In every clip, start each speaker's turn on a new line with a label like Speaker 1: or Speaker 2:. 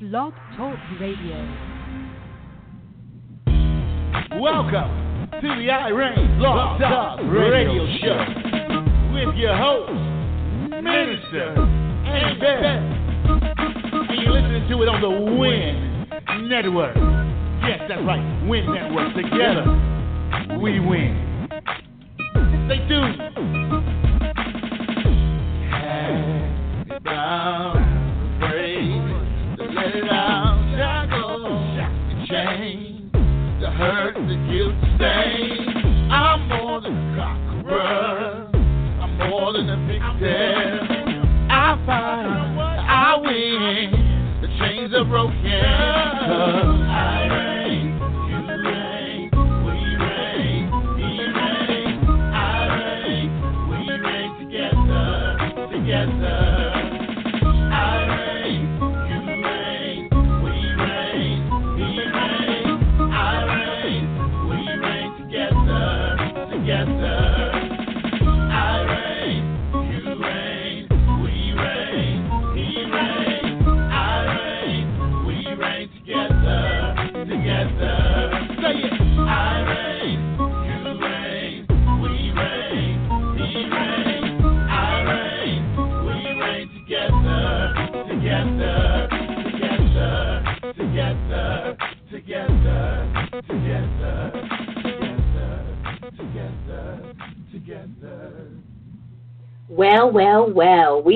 Speaker 1: Blog Talk Radio.
Speaker 2: Welcome to the iReign Blog Talk Radio Show with your host, Minister Annie Bell. And you're listening to it on the Win Network. Yes, that's right, Win Network. Together, we win. Stay tuned.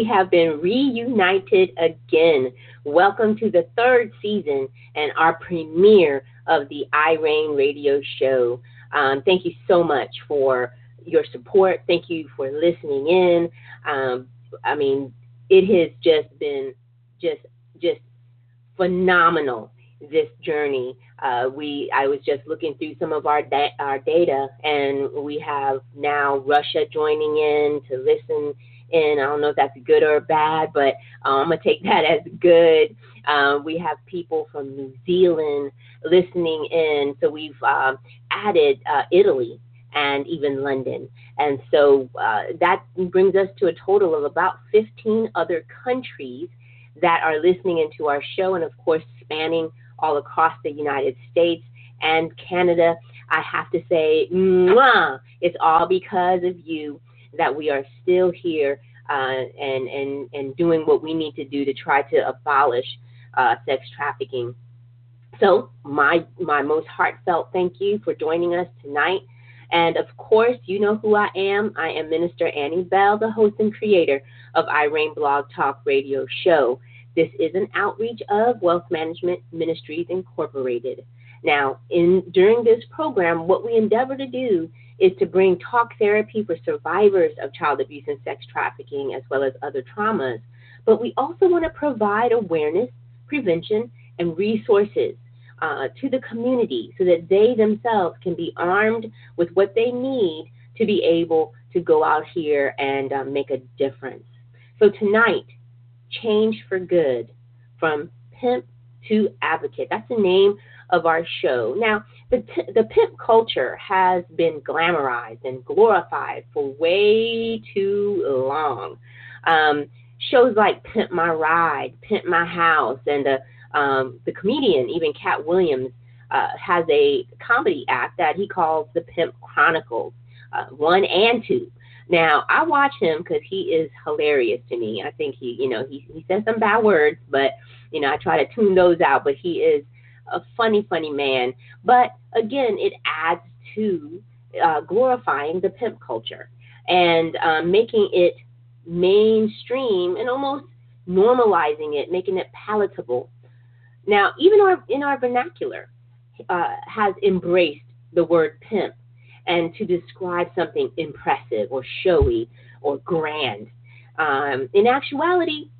Speaker 2: We
Speaker 3: have been reunited again. Welcome to the third season and our premiere of the iReign radio show. Um, thank you so much for your support. Thank you for listening in. Um, I mean, it has just been just just phenomenal this journey. Uh, we I was just looking through some of our da- our data, and we have now Russia joining in to listen in. I don't know if that's good or bad, but um, I'm gonna take that as good. Uh, we have people from New Zealand listening in, so we've um, added uh, Italy and even London, and so uh, that brings us to a total of about 15 other countries that are listening into our show, and of course spanning all across the United States and Canada. I have to say, mwah, it's all because of you that we are still here uh, and, and, and doing what we need to do to try to abolish uh, sex trafficking. So, my, my most heartfelt thank you for joining us tonight. And of course, you know who I am. I am Minister Annie Bell, the host and creator of iReign Blog Talk Radio Show. This is an outreach of Wealth Management Ministries Incorporated. Now, in during this program, what we endeavor to do is to bring talk therapy for survivors of child abuse and sex trafficking, as well as other traumas. But we also want to provide awareness, prevention, and resources uh, to the community so that they themselves can be armed with what they need to be able to go out here and uh, make a difference. So tonight, Change for Good from Pimp to Advocate. That's the name of our show. Now, the, t- the pimp culture has been glamorized and glorified for way too long. Um, shows like Pimp My Ride, Pimp My House, and the, um, the comedian, even Katt Williams, uh, has a comedy act that he calls the Pimp Chronicles, uh, one and two. Now I watch him because he is hilarious to me. I think he, you know, he he says some bad words, but you know I try to tune those out. But he is a funny, funny man. But again, it adds to uh, glorifying the pimp culture and um, making it mainstream and almost normalizing it, making it palatable. Now, even our in our vernacular uh, has embraced the word pimp and to describe something impressive or showy or grand. Um, in actuality,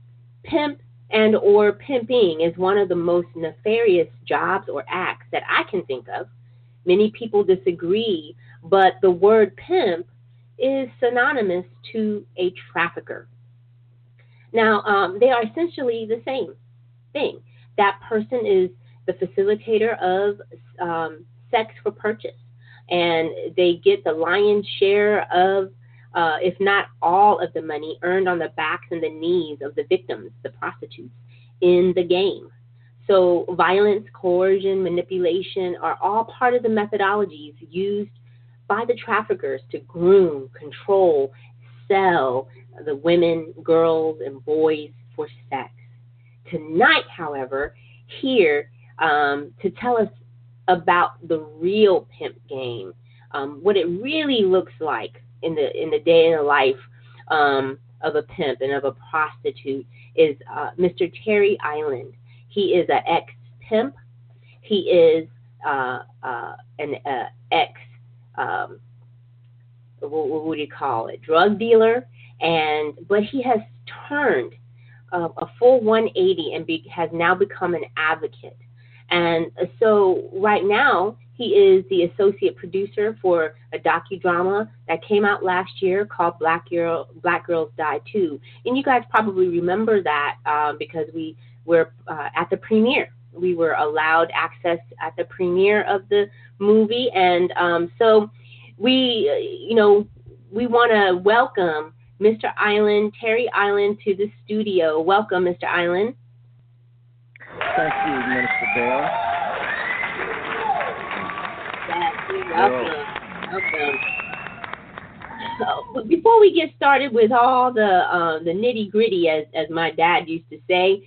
Speaker 3: pimp and or pimping is one of the most nefarious jobs or acts that I can think of. Many people disagree, but the word pimp is synonymous to a trafficker. Now, um, they are essentially the same thing. That person is the facilitator of um, sex for purchase and they get the lion's share of, uh, if not all of the money earned on the backs and the knees of the victims, the prostitutes, in the game. So, violence, coercion, manipulation are all part of the methodologies used by the traffickers to groom, control, sell the women, girls, and boys for sex. Tonight, however, here um, to tell us about the real pimp game, um, what it really looks like in the in the day in the life um, of a pimp and of a prostitute is uh, Mr. Terry Eiland. He is an ex pimp. He is uh, uh, an uh, ex um, what, what, would you call it drug dealer, and but he has turned uh, a full 180 and be, has now become an advocate. And so right now he is the associate producer for a docudrama that came out last year called Black Girl Black Girls Die Too. And you guys probably remember that um, because we were uh, at the premiere. We were allowed access at the premiere of the movie, and um, so we, uh, you know, we want to welcome Mr. Eiland, Terry Eiland, to the studio. Welcome, Mr. Eiland.
Speaker 4: Thank you, Minister Bell.
Speaker 3: Welcome. So, before we get started with all the uh, the nitty gritty, as as my dad used to say,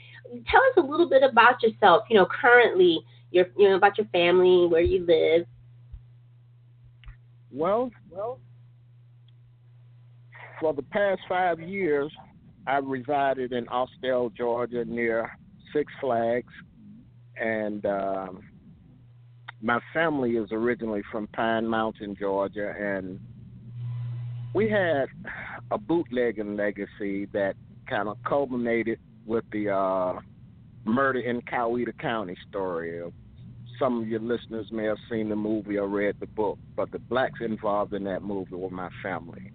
Speaker 3: tell us a little bit about yourself. You know, currently, your you know about your family, where you live.
Speaker 4: Well, well, for the past five years, I've resided in Austell, Georgia, near Six Flags, and um, my family is originally from Pine Mountain, Georgia, and we had a bootlegging legacy that kind of culminated with the uh, murder in Coweta County story. Some of your listeners may have seen the movie or read the book, but the blacks involved in that movie were my family.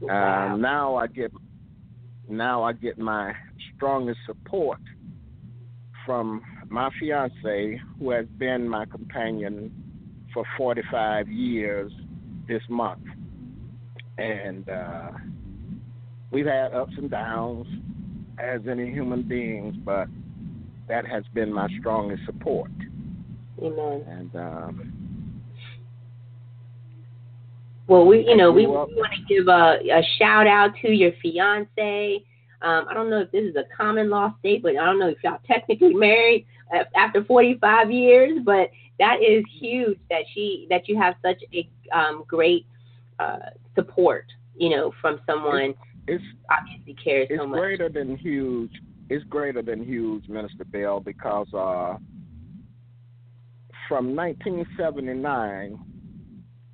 Speaker 4: Wow. Uh, now I get now I get my strongest support from my fiance, who has been my companion for 45 years this month, and uh, we've had ups and downs as any human beings, but that has been my strongest support.
Speaker 3: Amen.
Speaker 4: And um,
Speaker 3: well, we, you know, we, we want to give a, a shout out to your fiance. Um, I don't know if this is a common law state, but I don't know if y'all technically married after 45 years. But that is huge that she that you have such a um, great uh, support, you know, from someone
Speaker 4: it's,
Speaker 3: obviously cares
Speaker 4: it's
Speaker 3: so much.
Speaker 4: It's greater than huge. It's greater than huge, Minister Bell, because uh, from 1979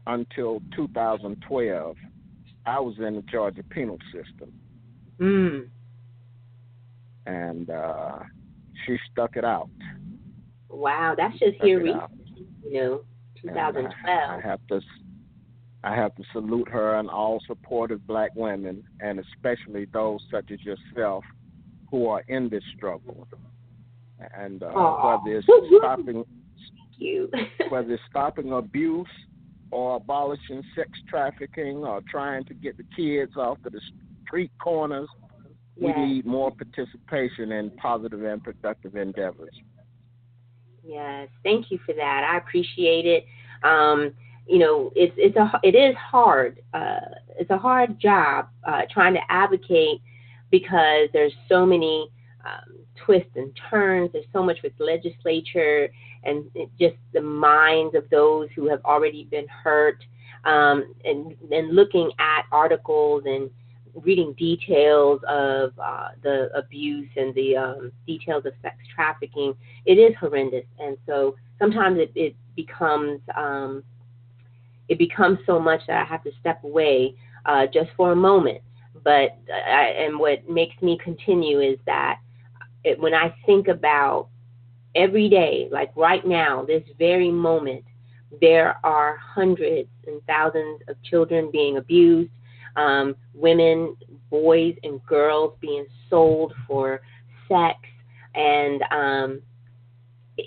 Speaker 4: until 2012, I was in the Georgia penal system.
Speaker 3: Mm.
Speaker 4: And uh, she stuck it out.
Speaker 3: Wow, that's just stuck here recently, you know, 2012. I,
Speaker 4: I have to I have to salute her and all supportive black women, and especially those such as yourself who are in this struggle. And uh, whether it's stopping, whether it's stopping abuse or abolishing sex trafficking or trying to get the kids off of the street corners. Yes. We need more participation in positive and productive endeavors.
Speaker 3: Yes, thank you for that. I appreciate it. Um, you know, it's it's a it is hard. Uh, it's a hard job uh, trying to advocate because there's so many um, twists and turns. There's so much with legislature and just the minds of those who have already been hurt, um, and and looking at articles and reading details of uh, the abuse and the um, details of sex trafficking. It is horrendous, and so sometimes it, it becomes um, it becomes so much that I have to step away uh, just for a moment. But I, and what makes me continue is that it, when I think about every day, like right now, this very moment, there are hundreds and thousands of children being abused, um, women, boys, and girls being sold for sex, and um,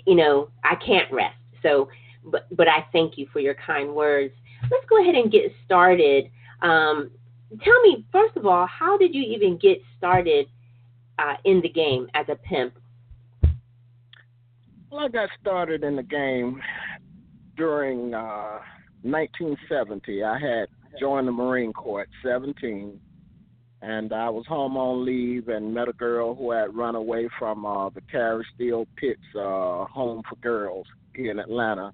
Speaker 3: you know, I can't rest. So, but but I thank you for your kind words. Let's go ahead and get started. Um, tell me, first of all, how did you even get started uh, in the game as a pimp?
Speaker 4: Well, I got started in the game during uh, 1970. I had joined the Marine Corps at 17, and I was home on leave and met a girl who had run away from uh, the Carrie Steele Pitts uh, Home for Girls here in Atlanta,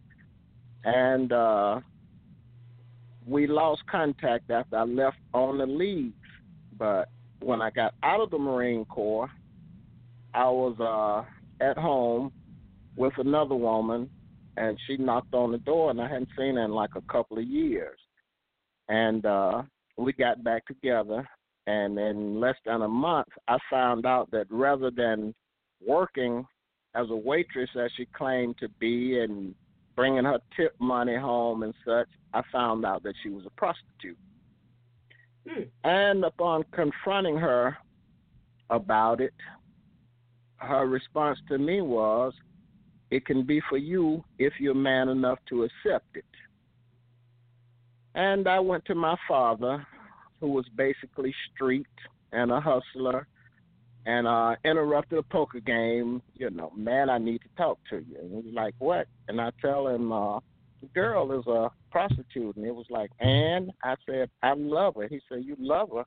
Speaker 4: and uh, we lost contact after I left on the leave. But when I got out of the Marine Corps, I was uh, at home with another woman, and she knocked on the door, and I hadn't seen her in like a couple of years. And uh, we got back together, and in less than a month, I found out that rather than working as a waitress as she claimed to be and bringing her tip money home and such, I found out that she was a prostitute.
Speaker 3: Hmm.
Speaker 4: And upon confronting her about it, her response to me was, It can be for you if you're man enough to accept it. And I went to my father, who was basically street and a hustler, and uh interrupted a poker game, you know, man, I need to talk to you. And he's like, What? And I tell him, uh, the girl is a prostitute and it was like, and I said, I love her. He said, You love her,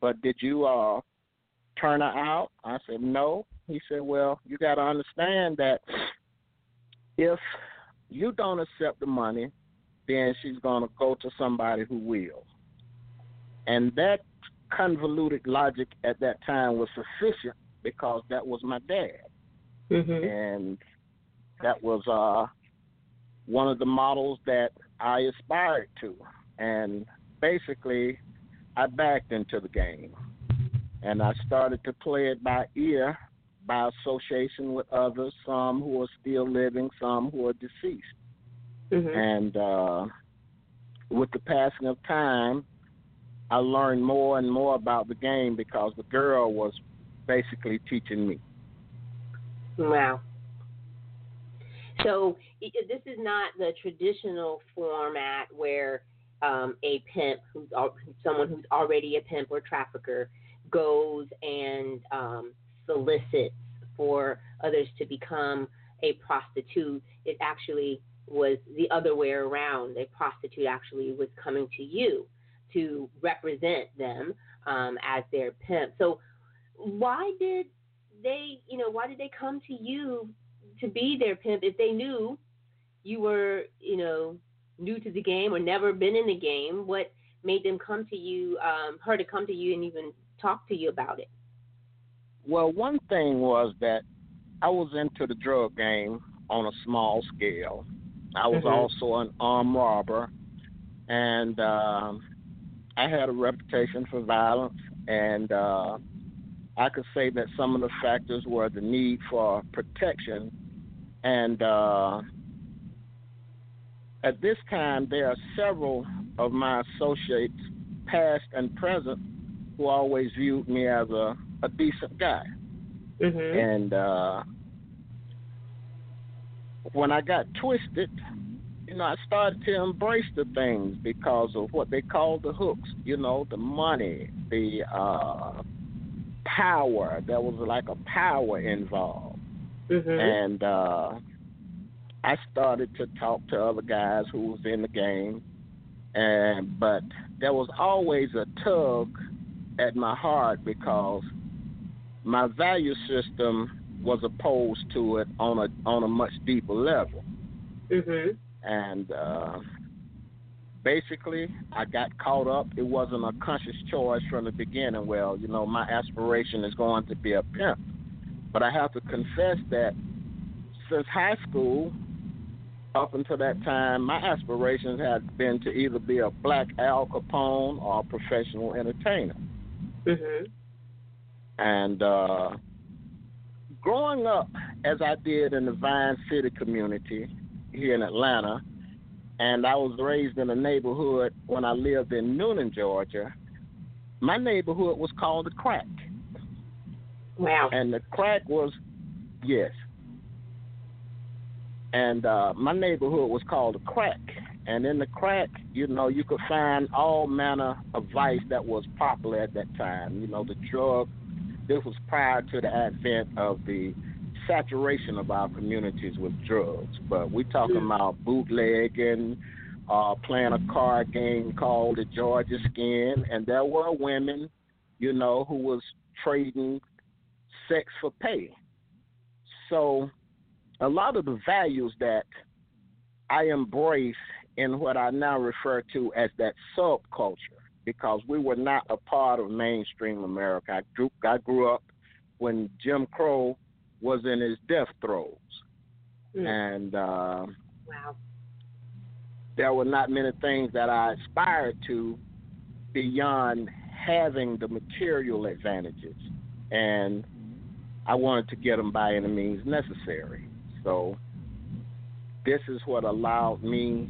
Speaker 4: but did you uh turn her out? I said, No. He said, Well, you gotta understand that if you don't accept the money, then she's gonna go to somebody who will. And that convoluted logic at that time was sufficient because that was my dad,
Speaker 3: Mm-hmm.
Speaker 4: and that was uh, one of the models that I aspired to. And basically, I backed into the game, and I started to play it by ear, by association with others, some who are still living, some who are deceased.
Speaker 3: Mm-hmm.
Speaker 4: And uh, with the passing of time, I learned more and more about the game because the girl was basically teaching me.
Speaker 3: Wow. So this is not the traditional format where um, a pimp, who's al- someone who's already a pimp or trafficker, goes and um, solicits for others to become a prostitute. It actually was the other way around. A prostitute actually was coming to you to represent them um, as their pimp. So why did they, you know, why did they come to you to be their pimp if they knew you were, you know, new to the game or never been in the game? What made them come to you, um, her to come to you and even talk to you about it?
Speaker 4: Well, one thing was that I was into the drug game on a small scale. I was
Speaker 3: Mhm.
Speaker 4: also an armed robber, and um, I had a reputation for violence. And uh, I could say that some of the factors were the need for protection. And uh, at this time, there are several of my associates, past and present, who always viewed me as a, a decent guy.
Speaker 3: Mm-hmm.
Speaker 4: And uh, when I got twisted, you know, I started to embrace the things because of what they call the hooks. You know, the money, the uh, power. There was like a power involved,
Speaker 3: Mm-hmm.
Speaker 4: and uh, I started to talk to other guys who was in the game, and but there was always a tug at my heart because my value system was opposed to it on a on a much deeper level,
Speaker 3: Mm-hmm.
Speaker 4: and uh, basically I got caught up. It wasn't a conscious choice from the beginning. Well, you know, my aspiration is going to be a pimp, but I have to confess that since high school up until that time, my aspirations had been to either be a black Al Capone or a professional entertainer.
Speaker 3: Mm-hmm.
Speaker 4: And uh, growing up as I did in the Vine City community here in Atlanta, and I was raised in a neighborhood when I lived in Newnan, Georgia. My neighborhood was called the Crack,
Speaker 3: Wow.
Speaker 4: and the Crack was yes. And uh, my neighborhood was called the Crack, and in the Crack, you know, you could find all manner of vice that was popular at that time. You know, the drug this was prior to the advent of the saturation of our communities with drugs. But we're talking about bootlegging, uh, playing a card game called the Georgia Skin, and there were women, you know, who was trading sex for pay. So, a lot of the values that I embrace in what I now refer to as that subculture, because we were not a part of mainstream America. I grew, I grew up when Jim Crow was in his death throes, mm. and uh,
Speaker 3: wow
Speaker 4: there were not many things that I aspired to beyond having the material advantages. And I wanted to get them by any means necessary. So this is what allowed me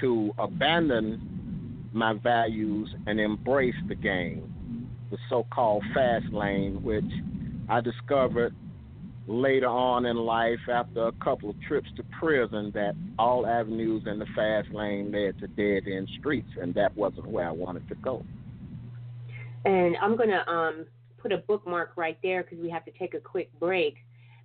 Speaker 4: to abandon my values and embrace the game, the so called fast lane, which I discovered later on in life after a couple of trips to prison that all avenues in the fast lane led to dead end streets and that wasn't where I wanted to go.
Speaker 3: And I'm going to um, put a bookmark right there because we have to take a quick break.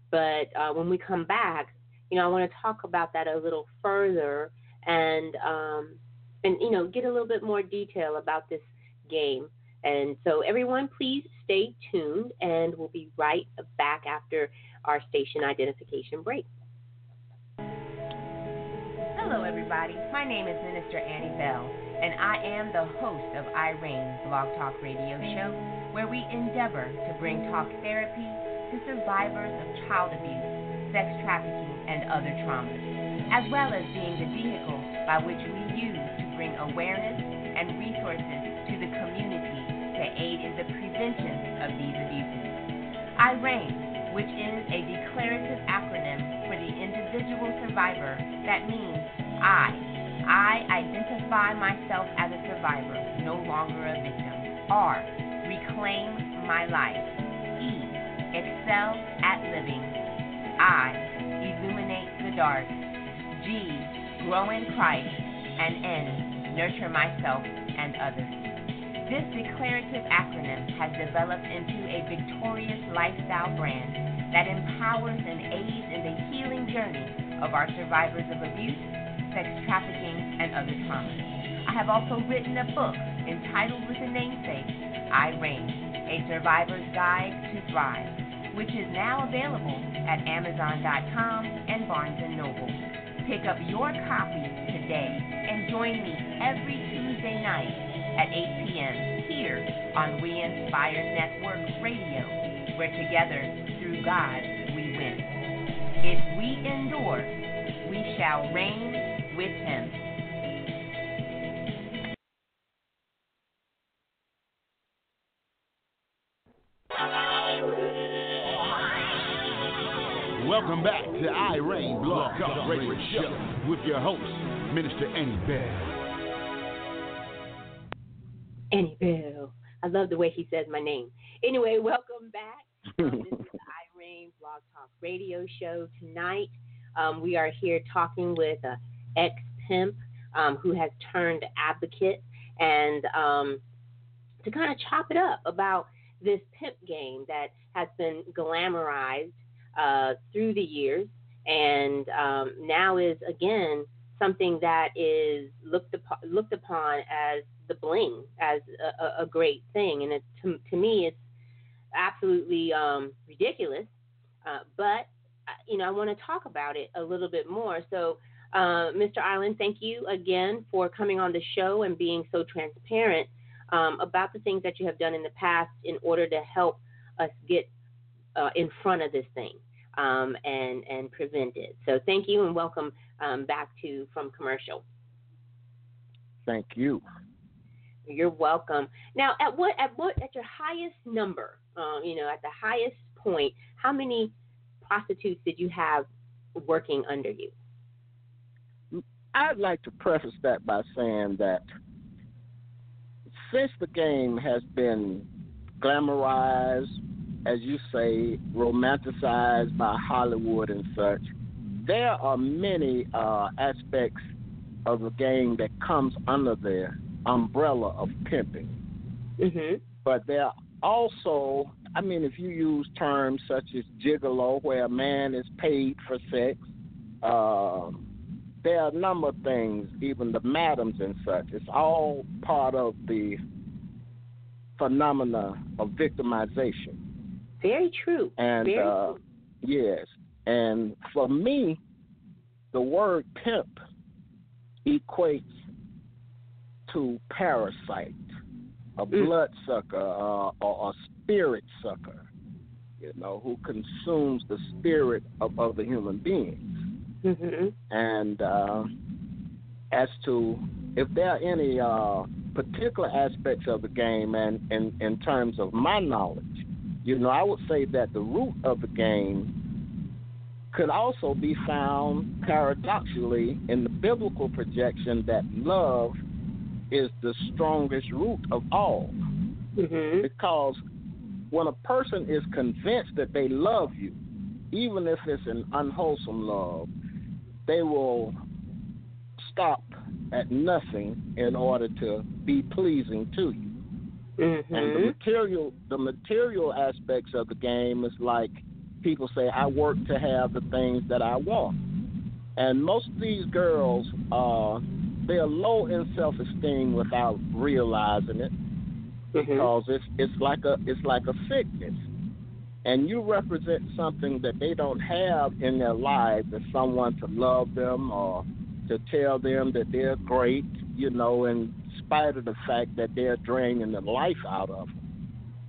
Speaker 3: But uh, when we come back, you know, I want to talk about that a little further and um, and you know get a little bit more detail about this game. And so everyone, please stay tuned, and we'll be right back after our station identification break.
Speaker 5: Hello, everybody. My name is Minister Annie Bell, and I am the host of iReign Blog Talk Radio Show, where we endeavor to bring talk therapy to survivors of child abuse, sex trafficking, and other traumas, as well as being the vehicle by which we use bring awareness and resources to the community to aid in the prevention of these abuses. iReign which is a declarative acronym for the individual survivor that means I. I identify myself as a survivor, no longer a victim. R. Reclaim my life. E. Excel at living. I. Illuminate the dark. G. Grow in Christ. And N. Nurture myself and others. This declarative acronym has developed into a victorious lifestyle brand that empowers and aids in the healing journey of our survivors of abuse, sex trafficking, and other traumas. I have also written a book entitled with the namesake, I Reign, A Survivor's Guide to Thrive, which is now available at Amazon.com and Barnes & Noble. Pick up your copy today and join me every Tuesday night at 8 p.m. here on We Inspire Network Radio, where together, through God, we win. If we endure, we shall reign with Him.
Speaker 2: iReign Blog Radio Show with your host, Minister Annie Bell.
Speaker 3: Annie Bell. I love the way he says my name. Anyway, welcome back. Um, this is the iReign Blog Talk Radio Show. Tonight, um, we are here talking with a ex pimp um, who has turned advocate and um, to kind of chop it up about this pimp game that has been glamorized uh, through the years and um, now is again something that is looked upon, looked upon as the bling as a, a great thing, and it, to, to me, it's absolutely um, ridiculous. Uh, but uh, you know, I want to talk about it a little bit more. So, uh, Mr. Eiland, thank you again for coming on the show and being so transparent um, about the things that you have done in the past in order to help us get uh, in front of this thing um, and and prevent it. So, thank you and welcome um, back to from commercial.
Speaker 4: Thank you.
Speaker 3: You're welcome. Now, at what at what at your highest number, um, you know, at the highest point, how many prostitutes did you have working under you?
Speaker 4: I'd like to preface that by saying that since the game has been glamorized, as you say, romanticized by Hollywood and such, there are many uh, aspects of the game that comes under the umbrella of pimping.
Speaker 3: Mm-hmm.
Speaker 4: But there are also I mean, if you use terms such as gigolo, where a man is paid for sex, uh, there are a number of things, even the madams and such. It's all part of the phenomena of victimization.
Speaker 3: Very true.
Speaker 4: And
Speaker 3: Very
Speaker 4: uh,
Speaker 3: true.
Speaker 4: yes, and for me, the word pimp equates to parasite, a
Speaker 3: Mm.
Speaker 4: bloodsucker, uh, or a spirit sucker. You know, who consumes the spirit of other human beings.
Speaker 3: hmm
Speaker 4: And uh, as to if there are any uh, particular aspects of the game, and in terms of my knowledge, you know, I would say that the root of the game could also be found paradoxically in the biblical projection that love is the strongest root of all.
Speaker 3: hmm
Speaker 4: Because when a person is convinced that they love you, even if it's an unwholesome love, they will stop at nothing in order to be pleasing to you.
Speaker 3: Hmm
Speaker 4: And the material the material aspects of the game is like people say, I work to have the things that I want. And most of these girls uh they are low in self esteem without realizing it
Speaker 3: hmm
Speaker 4: because it's it's like a it's like a sickness. And you represent something that they don't have in their lives as someone to love them or to tell them that they're great, you know, in spite of the fact that they're draining the life out of them.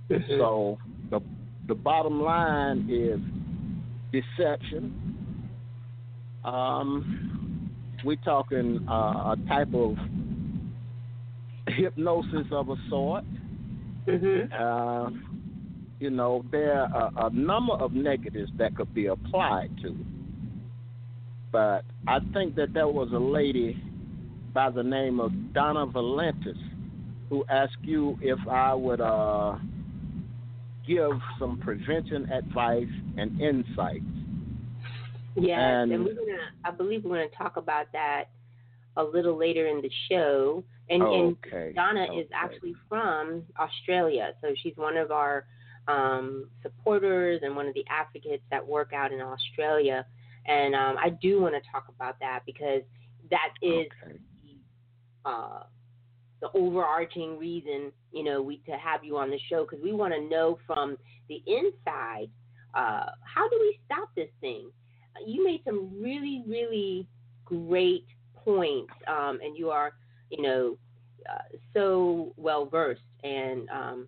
Speaker 3: Mhm.
Speaker 4: So the the bottom line is deception. Um, we're talking uh, a type of hypnosis of a sort.
Speaker 3: Mhm.
Speaker 4: Uh, you know, there are a, a number of negatives that could be applied to it. But I think that there was a lady by the name of Donna Valentis who asked you if I would uh, give some prevention advice and insights.
Speaker 3: Yes, and,
Speaker 4: And-
Speaker 3: we're gonna. I believe we're gonna talk about that a little later in the show. And, and
Speaker 4: okay.
Speaker 3: Donna is actually from Australia, so she's one of our um, supporters and one of the advocates that work out in Australia. And um, I do want to talk about that because that is
Speaker 4: Okay.
Speaker 3: The, uh, the overarching reason, you know, we to have you on the show because we want to know from the inside uh, how do we stop this thing. You made some really, really great points, um, and you are, you know, uh, so well versed and um,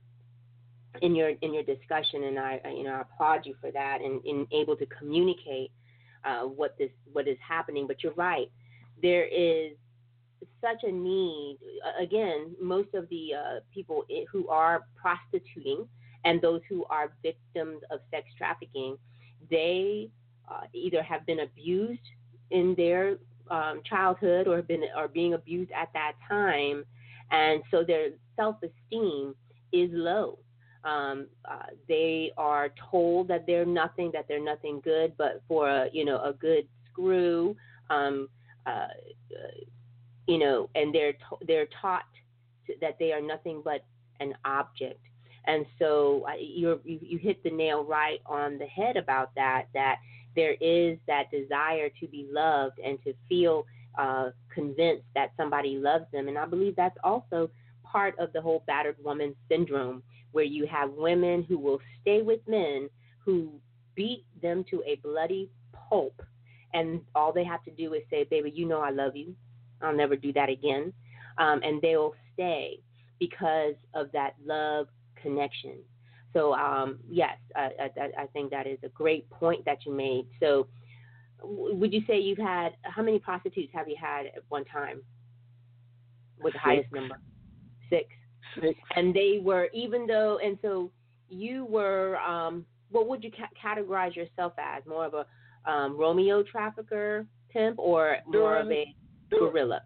Speaker 3: in your in your discussion, and I, I, you know, I applaud you for that and in able to communicate uh, what this what is happening. But you're right, there is such a need. Again, most of the uh, people who are prostituting and those who are victims of sex trafficking, they uh, either have been abused in their um, childhood or been are being abused at that time, and so their self esteem is low. Um, uh, they are told that they're nothing, that they're nothing good, but for a you know a good screw, um, uh, you know, and they're they're taught to, that they are nothing but an object. And so you you hit the nail right on the head about that. That there is that desire to be loved and to feel uh, convinced that somebody loves them. And I believe that's also part of the whole battered woman syndrome, where you have women who will stay with men who beat them to a bloody pulp, and all they have to do is say, "Baby, you know I love you. I'll never do that again," um, and they will stay because of that love connection. So um, yes, I, I, I think that is a great point that you made. So would you say you've had how many prostitutes have you had at one time? With the highest number, six.
Speaker 4: Six.
Speaker 3: And they were even though, and so you were. Um, what would you ca- categorize yourself as? More of a um, Romeo trafficker pimp, or more of a gorilla?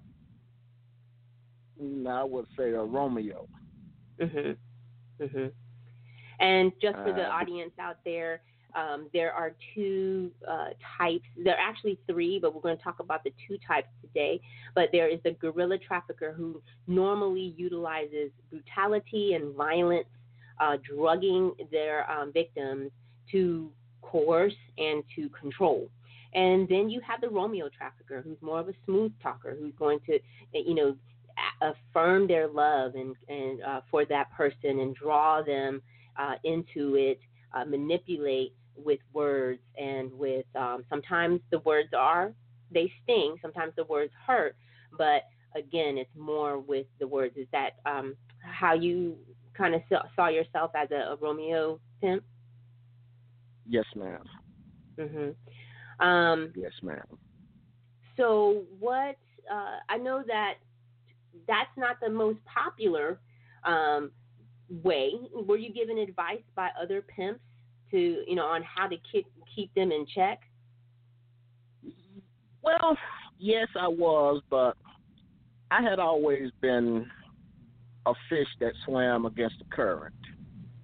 Speaker 4: Mm, I would say a Romeo.
Speaker 3: Mhm. Mhm. And just for the
Speaker 4: Uh,
Speaker 3: audience out there, um, there are two uh, types. There are actually three, but we're going to talk about the two types today. But there is the guerrilla trafficker who normally utilizes brutality and violence uh, drugging their um, victims to coerce and to control. And then you have the Romeo trafficker, who's more of a smooth talker, who's going to, you know, affirm their love and and uh, for that person and draw them uh, into it, uh, manipulate with words and with um, sometimes the words are they sting, sometimes the words hurt, but again, it's more with the words. Is that um, how you kind of saw yourself as a, a Romeo pimp?
Speaker 4: Yes, ma'am.
Speaker 3: Mm Mhm. Um,
Speaker 4: yes, ma'am.
Speaker 3: So what? Uh, I know that that's not the most popular um, way. Were you given advice by other pimps to, you know, on how to keep keep them in check?
Speaker 4: Well, yes, I was, but I had always been a fish that swam against the current.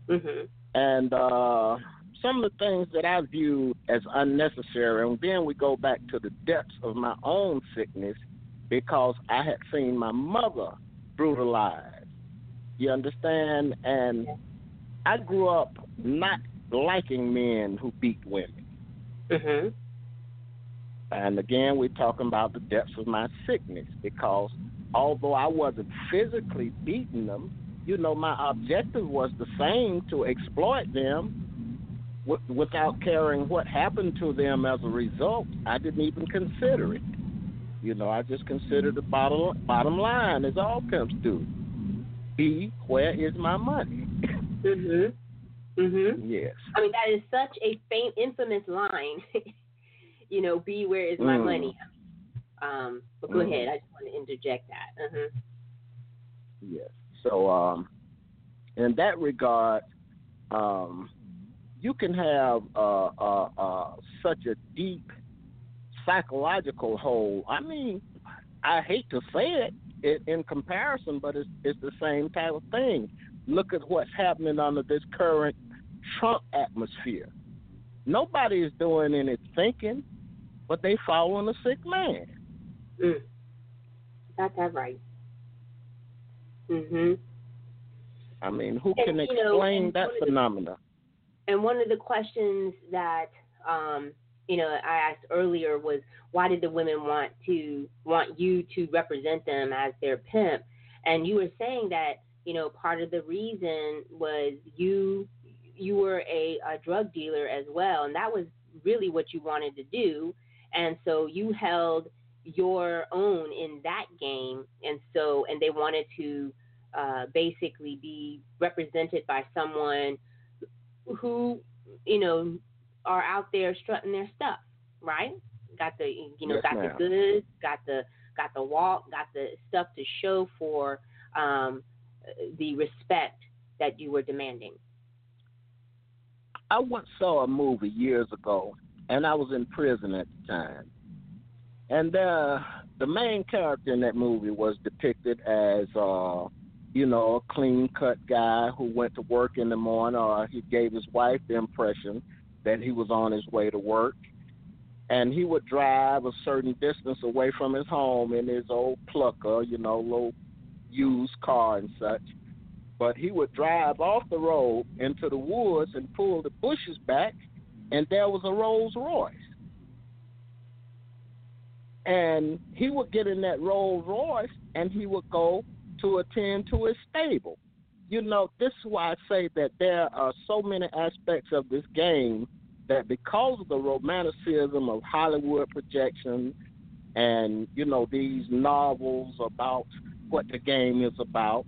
Speaker 3: Mm-hmm.
Speaker 4: And uh, some of the things that I view as unnecessary, and then we go back to the depths of my own sickness because I had seen my mother brutalized. You understand? And I grew up not liking men who beat women.
Speaker 3: Mm-hmm.
Speaker 4: And again, we're talking about the depths of my sickness because although I wasn't physically beating them, you know, my objective was the same to exploit them w- without caring what happened to them as a result. I didn't even consider it. You know, I just considered the bottom bottom line, as all pimps do. B, where is my money?
Speaker 3: mhm. Mhm.
Speaker 4: Yes.
Speaker 3: I mean, that is such a fam- infamous line. you know, B, where is my
Speaker 4: Mm.
Speaker 3: money? Um, but go
Speaker 4: Mm.
Speaker 3: ahead. I just want to interject that. Uh-huh.
Speaker 4: Yes. So, um, in that regard, um, you can have uh, uh, uh, such a deep psychological hole. I mean, I hate to say it, it in comparison, but it's it's the same type of thing. Look at what's happening under this current Trump atmosphere. Nobody is doing any thinking, but they following a sick man.
Speaker 3: Mm. Got that right. Mhm.
Speaker 4: I mean, who
Speaker 3: And,
Speaker 4: can
Speaker 3: you know,
Speaker 4: explain that phenomena?
Speaker 3: And one of the questions that um, you know I asked earlier was why did the women want to want you to represent them as their pimp? And you were saying that you know part of the reason was you you were a, a drug dealer as well, and that was really what you wanted to do. And so you held your own in that game, and so and they wanted to uh, basically be represented by someone who you know are out there strutting their stuff, right? Got the you know
Speaker 4: Yes,
Speaker 3: got
Speaker 4: ma'am.
Speaker 3: the goods, got the got the walk, got the stuff to show for um, the respect that you were demanding.
Speaker 4: I once saw a movie years ago, and I was in prison at the time. And uh, the main character in that movie was depicted as, uh, you know, a clean cut guy who went to work in the morning, or he gave his wife the impression that he was on his way to work. And he would drive a certain distance away from his home in his old plucker, you know, little used car and such but he would drive off the road into the woods and pull the bushes back, and there was a Rolls Royce. And he would get in that Rolls Royce and he would go to attend to his stable. You know, this is why I say that there are so many aspects of this game that because of the romanticism of Hollywood projection and, you know, these novels about what the game is about,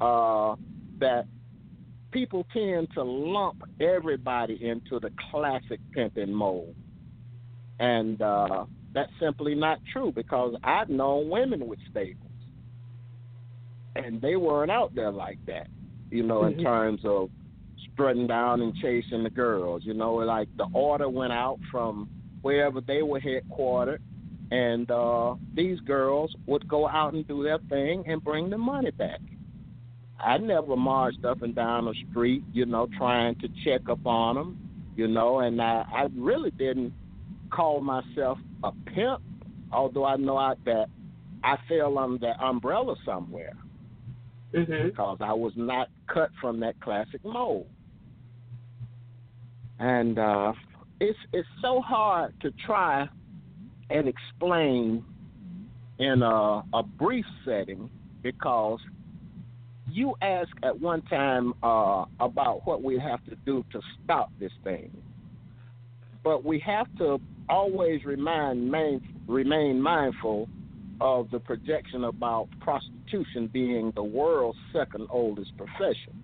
Speaker 4: uh, that people tend to lump everybody into the classic pimping mold. And uh, that's simply not true because I've known women with stables. And they weren't out there like that, you know, in terms of strutting down and chasing the girls. You know, like the order went out from wherever they were headquartered, and uh, these girls would go out and do their thing and bring the money back. I never marched up and down the street, you know, trying to check up on them, you know, and I, I really didn't call myself a pimp, although I know I, that I fell under that umbrella somewhere.
Speaker 3: Mhm.
Speaker 4: because I was not cut from that classic mold. And uh, it's it's so hard to try and explain in a, a brief setting because you asked at one time uh, about what we have to do to stop this thing, but we have to always remind main, remain mindful of the projection about prostitution being the world's second oldest profession,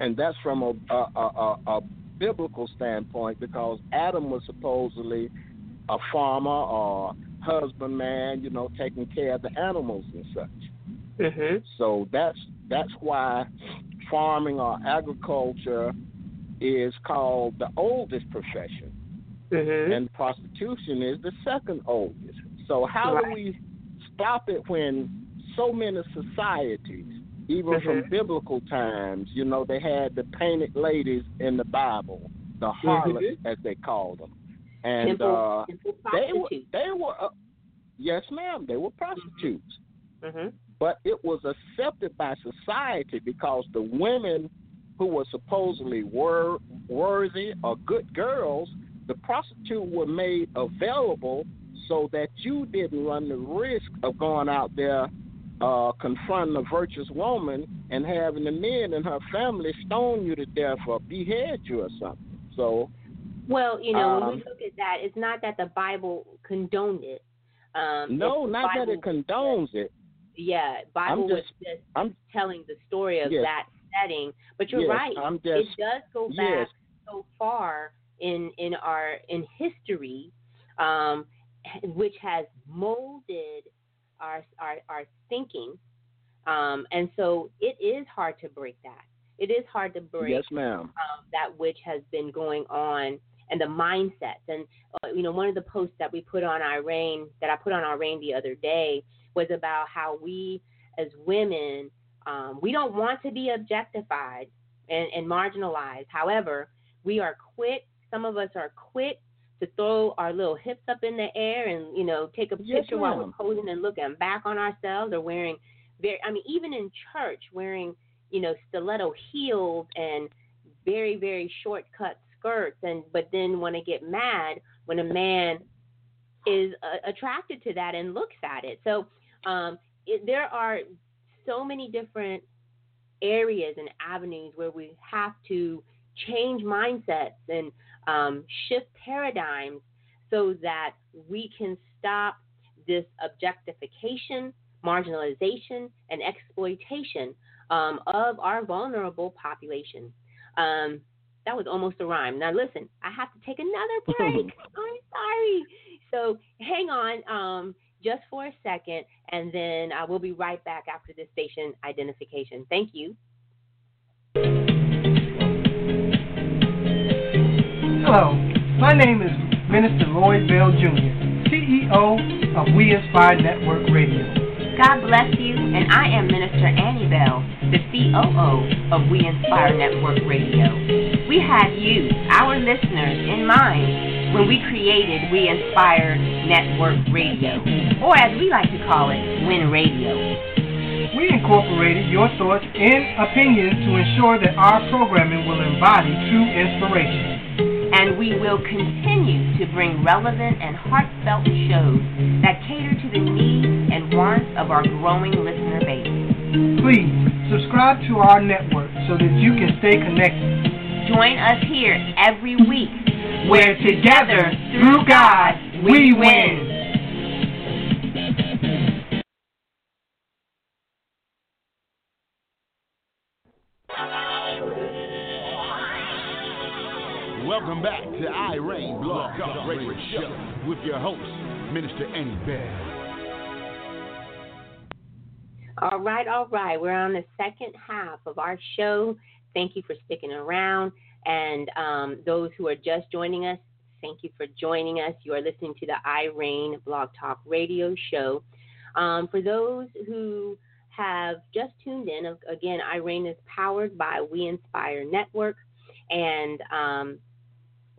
Speaker 4: and that's from a, a, a, a biblical standpoint because Adam was supposedly a farmer or husbandman, you know, taking care of the animals and such.
Speaker 3: Mhm.
Speaker 4: So that's that's why farming or agriculture is called the oldest profession,
Speaker 3: Mhm.
Speaker 4: and prostitution is the second oldest. So how do we stop it when so many societies, even from
Speaker 3: Mhm.
Speaker 4: biblical times, you know, they had the painted ladies in the Bible, the harlots as they called them, and uh, they were they were uh, yes, ma'am, they were prostitutes.
Speaker 3: Mhm.
Speaker 4: but it was accepted by society because the women who were supposedly wor- worthy or good girls, the prostitute were made available so that you didn't run the risk of going out there uh, confronting a virtuous woman and having the men in her family stone you to death or behead you or something. So
Speaker 3: Well, you know, when
Speaker 4: Um,
Speaker 3: we look at that, it's not that the Bible condoned it. Um,
Speaker 4: no, not that it condones it.
Speaker 3: Yeah, Bible
Speaker 4: just-
Speaker 3: was just
Speaker 4: I'm
Speaker 3: telling the story of
Speaker 4: Yes.
Speaker 3: that setting. But you're
Speaker 4: yes,
Speaker 3: right.
Speaker 4: I'm
Speaker 3: it does go back
Speaker 4: yes.
Speaker 3: so far in in our in history, um, which has molded our our, our thinking, um, and so it is hard to break that. It is hard to break
Speaker 4: Yes, ma'am.
Speaker 3: um, that which has been going on and the mindsets. And uh, you know, one of the posts that we put on iReign that I put on iReign the other day was about how we as women um, we don't want to be objectified and, and marginalized. However, we are quick. Some of us are quick to throw our little hips up in the air and you know take a
Speaker 4: Yes,
Speaker 3: picture while we're posing and looking back on ourselves or wearing very. I mean, even in church, wearing you know stiletto heels and very very short cut skirts and but then want to get mad when a man is uh, attracted to that and looks at it so um, it, there are so many different areas and avenues where we have to change mindsets and um, shift paradigms so that we can stop this objectification marginalization and exploitation um, of our vulnerable population. Um, that was almost a rhyme. Now listen, I have to take another break. I'm sorry. So hang on um, just for a second, and then uh, we'll be right back after this station identification. Thank you.
Speaker 6: Hello, my name is Minister Lloyd Bell Jr., CEO of We Inspire Network Radio.
Speaker 5: God bless you, and I am Minister Annie Bell, the COO of We Inspire Network Radio. We had you, our listeners, in mind when we created We Inspire Network Radio, or as we like to call it, Win Radio.
Speaker 6: We incorporated your thoughts and opinions to ensure that our programming will embody true inspiration.
Speaker 5: And we will continue to bring relevant and heartfelt shows that cater to the needs and wants of our growing listener base.
Speaker 6: Please subscribe to our network so that you can stay connected.
Speaker 5: Join us here every week
Speaker 6: Where together, through God, we win.
Speaker 2: Welcome back to iReign Blog Talk Radio Show with your host, Minister Annie Bell.
Speaker 3: All right, all right. We're on the second half of our show. Thank you for sticking around. And um, those who are just joining us, thank you for joining us. You are listening to the iReign Blog Talk Radio Show. Um, for those who have just tuned in, again, iReign is powered by We Inspire Network. And um,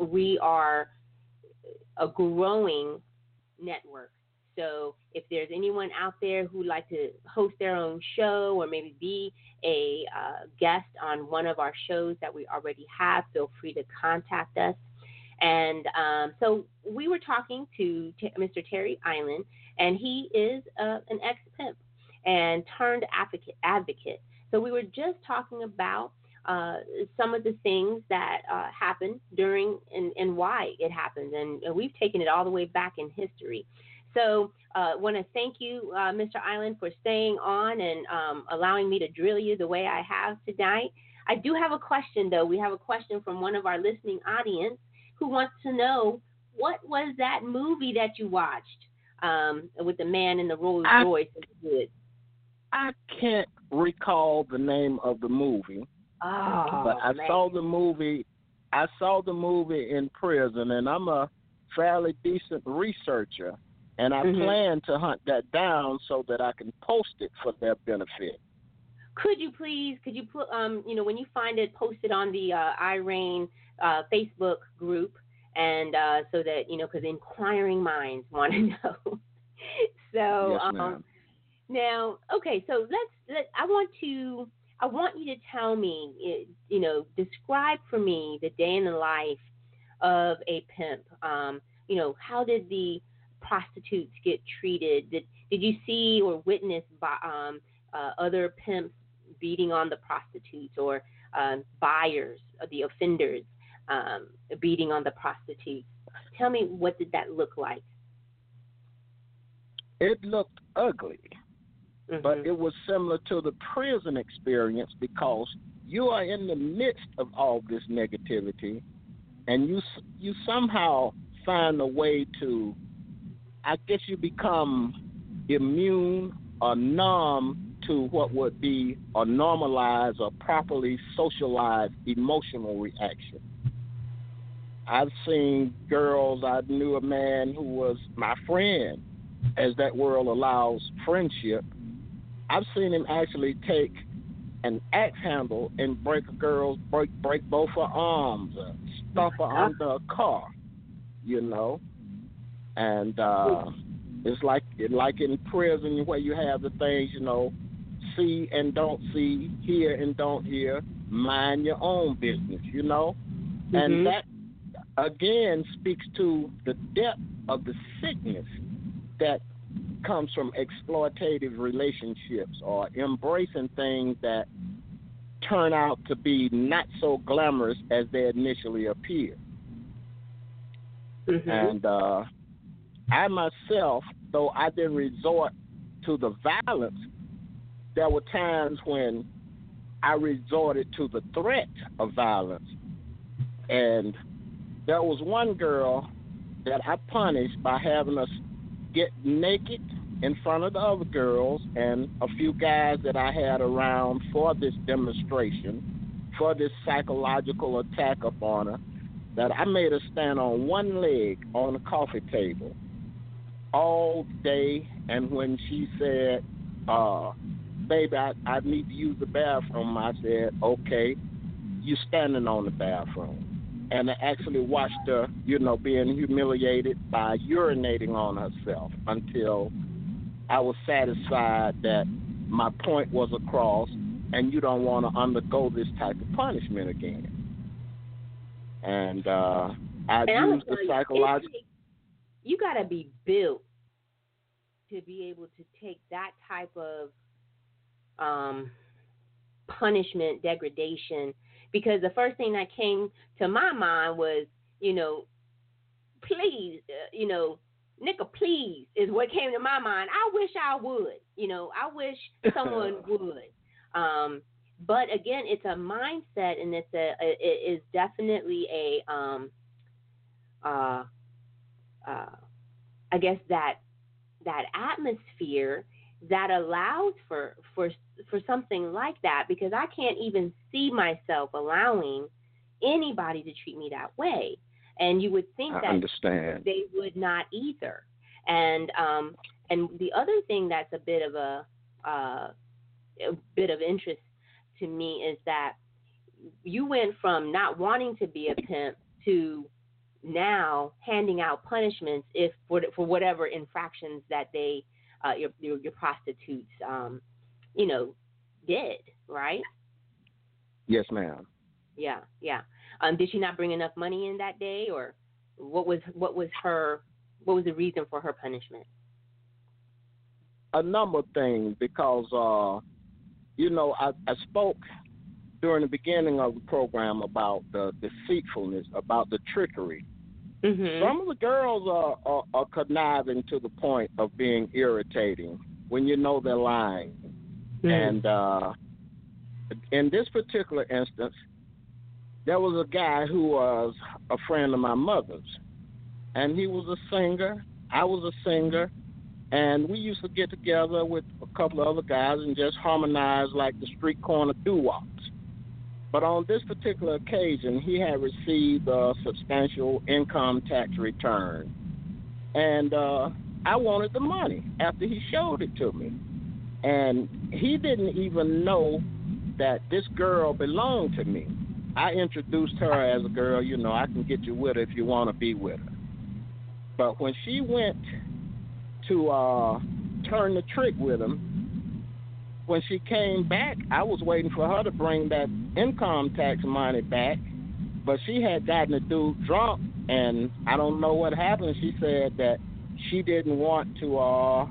Speaker 3: we are a growing network So if there's anyone out there who'd like to host their own show or maybe be a uh, guest on one of our shows that we already have, feel free to contact us. And um, so we were talking to T- Mr. Terry Eiland, and he is uh, an ex pimp and turned advocate. advocate. So we were just talking about uh, some of the things that uh, happened during and, and why it happened. And, and, we've taken it all the way back in history. So I uh, want to thank you, uh, Mr. Eiland, for staying on and um, allowing me to drill you the way I have tonight. I do have a question, though. We have a question from one of our listening audience who wants to know what was that movie that you watched um, with the man in the Rolls Royce?
Speaker 4: I can't recall the name of the movie.
Speaker 3: Oh,
Speaker 4: but I
Speaker 3: man.
Speaker 4: saw the movie. I saw the movie in prison, and I'm a fairly decent researcher, and I
Speaker 3: Mhm.
Speaker 4: plan to hunt that down so that I can post it for their benefit.
Speaker 3: Could you please, could you put, um, you know, when you find it, post it on the uh, iReign uh, Facebook group, and uh, so that you know, because inquiring minds want to know. so,
Speaker 4: yes,
Speaker 3: um, now, okay, so let's. Let, I want to. I want you to tell me, you know, describe for me the day in the life of a pimp. Um, you know, how did the prostitutes get treated? Did did you see or witness by, um, uh, other pimps beating on the prostitutes or um, buyers, uh, the offenders, um, beating on the prostitutes? Tell me, what did that look like?
Speaker 4: It looked ugly. But
Speaker 3: Mhm.
Speaker 4: it was similar to the prison experience because you are in the midst of all this negativity and you you somehow find a way to i guess you become immune or numb to what would be a normalized or properly socialized emotional reaction i've seen girls i knew a man who was my friend as that world allows friendship I've seen him actually take an axe handle and break a girl's break break both her arms, uh, stuff her under a car, you know. And uh it's like like in prison where you have the things, you know, see and don't see, hear and don't hear, mind your own business, you know.
Speaker 3: Mhm.
Speaker 4: And that again speaks to the depth of the sickness that comes from exploitative relationships or embracing things that turn out to be not so glamorous as they initially appear.
Speaker 3: Mhm.
Speaker 4: And uh, I myself, though I didn't resort to the violence, there were times when I resorted to the threat of violence. And there was one girl that I punished by having us get naked in front of the other girls and a few guys that I had around for this demonstration, for this psychological attack upon her, that I made her stand on one leg on the coffee table all day. And when she said, uh, baby, I, I need to use the bathroom, I said, okay, you're standing on the bathroom and I actually watched her, you know, being humiliated by urinating on herself until I was satisfied that my point was across and you don't want to undergo this type of punishment again. And uh, I
Speaker 3: And
Speaker 4: used the
Speaker 3: gonna you, it
Speaker 4: psychological.
Speaker 3: You got to be built to be able to take that type of um, punishment, degradation, because the first thing that came to my mind was, you know, please, uh, you know, Nicka, please is what came to my mind. I wish I would, you know, I wish someone would. Um, but again, it's a mindset, and it's a it is definitely a um, uh, uh, I guess that that atmosphere that allows for for for something like that because I can't even see myself allowing anybody to treat me that way. And you would think
Speaker 4: I
Speaker 3: that
Speaker 4: understand.
Speaker 3: they would not either. And um, and the other thing that's a bit of a uh, a bit of interest to me is that you went from not wanting to be a pimp to now handing out punishments if for for whatever infractions that they uh, your, your, your prostitutes um, you know did right
Speaker 4: Yes, ma'am.
Speaker 3: yeah yeah um, did she not bring enough money in that day or what was what was her what was the reason for her punishment
Speaker 4: A number of things because uh, you know I, I spoke during the beginning of the program about the deceitfulness, about the trickery.
Speaker 3: mm-hmm.
Speaker 4: Some of the girls are, are, are conniving to the point of being irritating when you know they're lying. And uh, in this particular instance, there was a guy who was a friend of my mother's, and he was a singer. I was a singer, and we used to get together with a couple of other guys and just harmonize like the street corner doo wops. But on this particular occasion, he had received a substantial income tax return, and uh, I wanted the money after he showed it to me, and he didn't even know that this girl belonged to me. I introduced her as a girl, you know, I can get you with her if you want to be with her. But when she went to uh, turn the trick with him, when she came back, I was waiting for her to bring that income tax money back, but she had gotten the dude drunk, and I don't know what happened. She said that she didn't want to uh,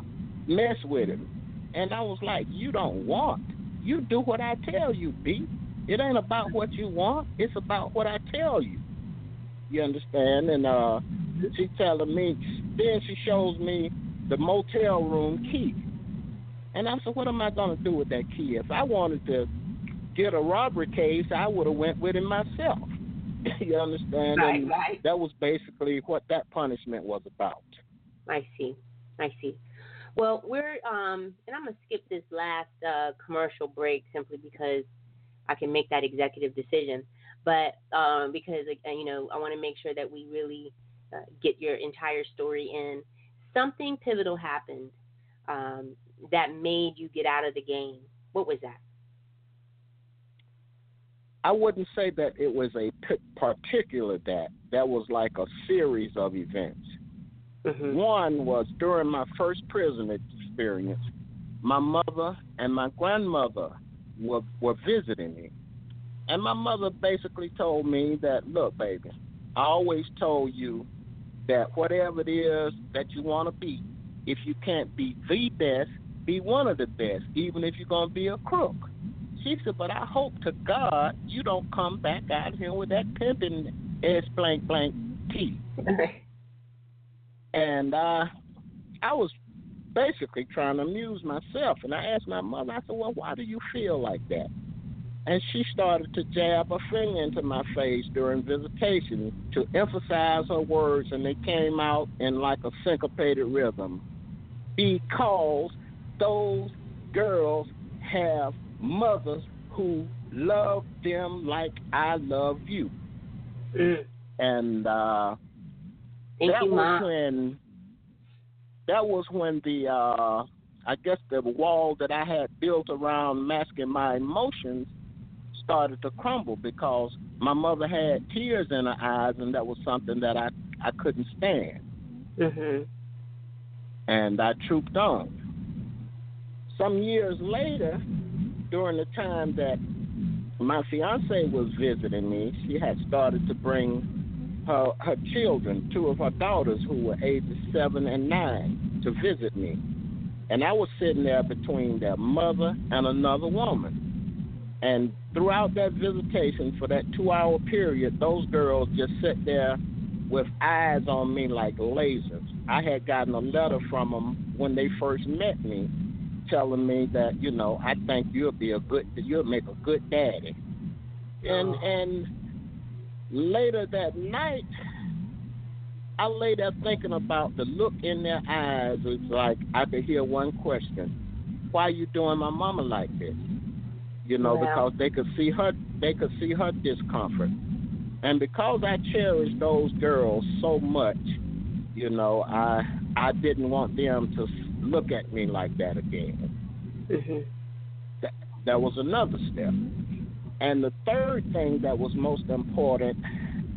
Speaker 4: mess with him, and I was like, "You don't want. You do what I tell you, B. It ain't about what you want. It's about what I tell you. You understand?" And uh, she telling me. Then she shows me the motel room key. And I said, what am I going to do with that key? If I wanted to get a robbery case, I would have went with it myself. you understand?
Speaker 3: Right,
Speaker 4: and
Speaker 3: right.
Speaker 4: That was basically what that punishment was about.
Speaker 3: I see. I see. Well, we're um, and I'm gonna skip this last uh, commercial break simply because I can make that executive decision. But um, because you know, I want to make sure that we really uh, get your entire story in. Something pivotal happened um, that made you get out of the game. What was that?
Speaker 4: I wouldn't say that it was a particular that. That was like a series of events.
Speaker 3: Mm-hmm.
Speaker 4: One was during my first prison experience, my mother and my grandmother were were visiting me. And my mother basically told me that, look, baby, I always told you that whatever it is that you want to be, if you can't be the best, be one of the best, even if you're going to be a crook. She said, but I hope to God you don't come back out here with that pimping S blank blank T. And uh, I was basically trying to amuse myself. And I asked my mother, I said, well, why do you feel like that? And she started to jab her finger into my face during visitation to emphasize her words, and they came out in like a syncopated rhythm. Because those girls have mothers who love them like I love you.
Speaker 3: Mm.
Speaker 4: And uh,
Speaker 3: Thank
Speaker 4: that
Speaker 3: you,
Speaker 4: was
Speaker 3: Mom.
Speaker 4: when that was when the uh I guess the wall that I had built around masking my emotions started to crumble because my mother had tears in her eyes and that was something that I I couldn't stand
Speaker 3: Mhm.
Speaker 4: and I trooped on. Some years later, during the time that my fiance was visiting me, she had started to bring her her children, two of her daughters who were ages seven and nine, to visit me. And I was sitting there between their mother and another woman. And throughout that visitation, for that two hour period, those girls just sit there with eyes on me like lasers. I had gotten a letter from them when they first met me, telling me that you know I think you'll be a good, you'll make a good daddy. And oh. and later that night, I lay there thinking about the look in their eyes. It's like I could hear one question: Why are you doing my mama like this? You know, because they could see her, they could see her discomfort. And because I cherished those girls so much, you know, I I didn't want them to look at me like that again.
Speaker 3: Mhm.
Speaker 4: That, that was another step. And the third thing that was most important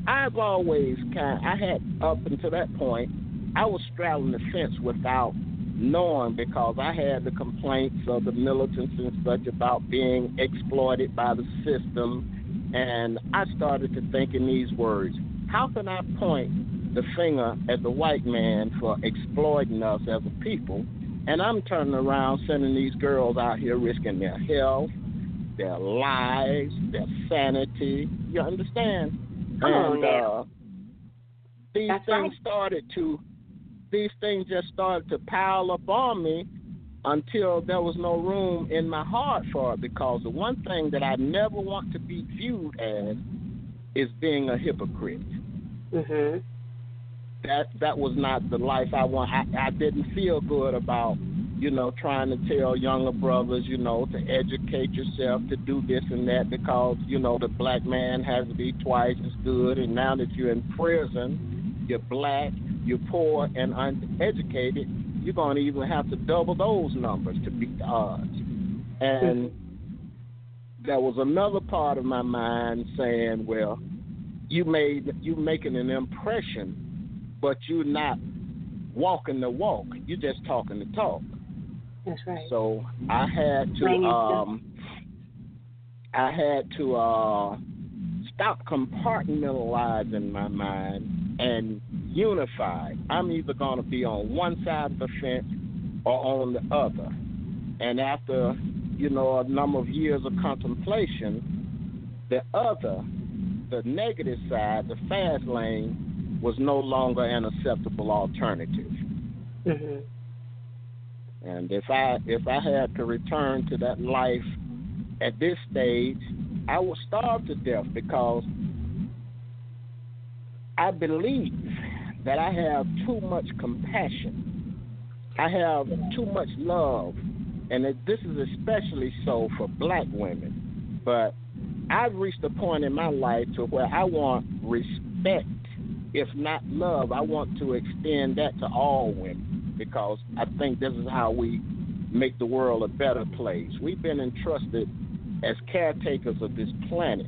Speaker 4: I've always kind. I had up until that point, I was straddling the fence without knowing because I had the complaints of the militants and such about being exploited by the system, and I started to think in these words: How can I point the finger at the white man for exploiting us as a people? And I'm turning around, sending these girls out here risking their health, their lives, their sanity. You understand?
Speaker 3: Come
Speaker 4: and,
Speaker 3: now.
Speaker 4: uh, these
Speaker 3: That's
Speaker 4: things
Speaker 3: right.
Speaker 4: started to these things just started to pile up on me until there was no room in my heart for it because the one thing that I never want to be viewed as is being a hypocrite.
Speaker 3: Mhm.
Speaker 4: That that was not the life I want. I, I didn't feel good about, you know, trying to tell younger brothers, you know, to educate yourself, to do this and that because, you know, the black man has to be twice as good and now that you're in prison, you're black, you're poor and uneducated, you're going to even have to double those numbers to beat the odds. And there was another part of my mind saying, well, you made you making an impression, but you're not walking the walk. You're just talking the talk.
Speaker 3: That's right.
Speaker 4: So I had to um I had to uh stop compartmentalizing my mind and unify. I'm either gonna be on one side of the fence or on the other. And after, you know, a number of years of contemplation, the other, the negative side, the fast lane, was no longer an acceptable alternative.
Speaker 3: Mhm.
Speaker 4: And if I if I had to return to that life at this stage, I would starve to death because I believe that I have too much compassion. I have too much love, and this is especially so for black women. But I've reached a point in my life to where I want respect, if not love. I want to extend that to all women because I think this is how we make the world a better place. We've been entrusted as caretakers of this planet,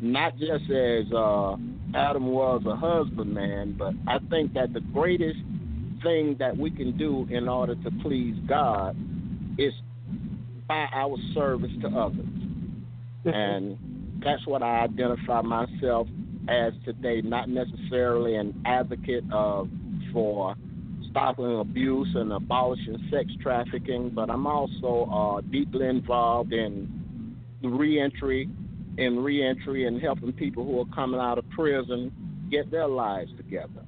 Speaker 4: not just as uh, Adam was a husbandman, but I think that the greatest thing that we can do in order to please God is by our service to others. And that's what I identify myself as today, not necessarily an advocate of for stopping abuse and abolishing sex trafficking, but I'm also uh, deeply involved in reentry, in reentry and helping people who are coming out of prison get their lives together.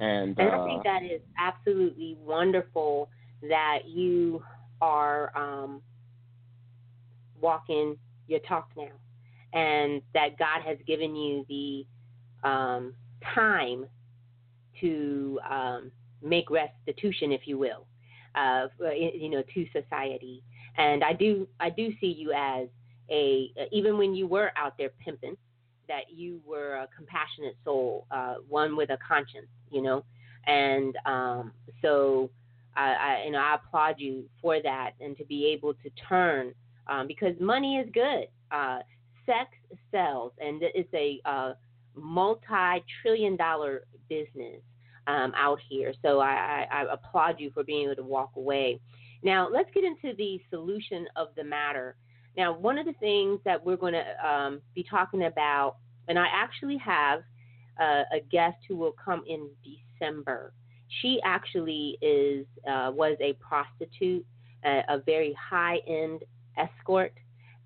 Speaker 4: And,
Speaker 3: And
Speaker 4: uh,
Speaker 3: I think that is absolutely wonderful that you are um, walking your talk now, and that God has given you the um, time to um, make restitution, if you will, uh, you know, to society. And I do, I do see you as a even when you were out there pimping, that you were a compassionate soul, uh, one with a conscience, you know, and um, so I, I, you know, I applaud you for that and to be able to turn um, because money is good. Uh, sex sells, and it's a uh, multi-trillion-dollar business um, out here. So I, I, applaud you for being able to walk away. Now let's get into the solution of the matter. Now, one of the things that we're going to um, be talking about, and I actually have uh, a guest who will come in December. She actually is uh, was a prostitute, a, a very high end escort,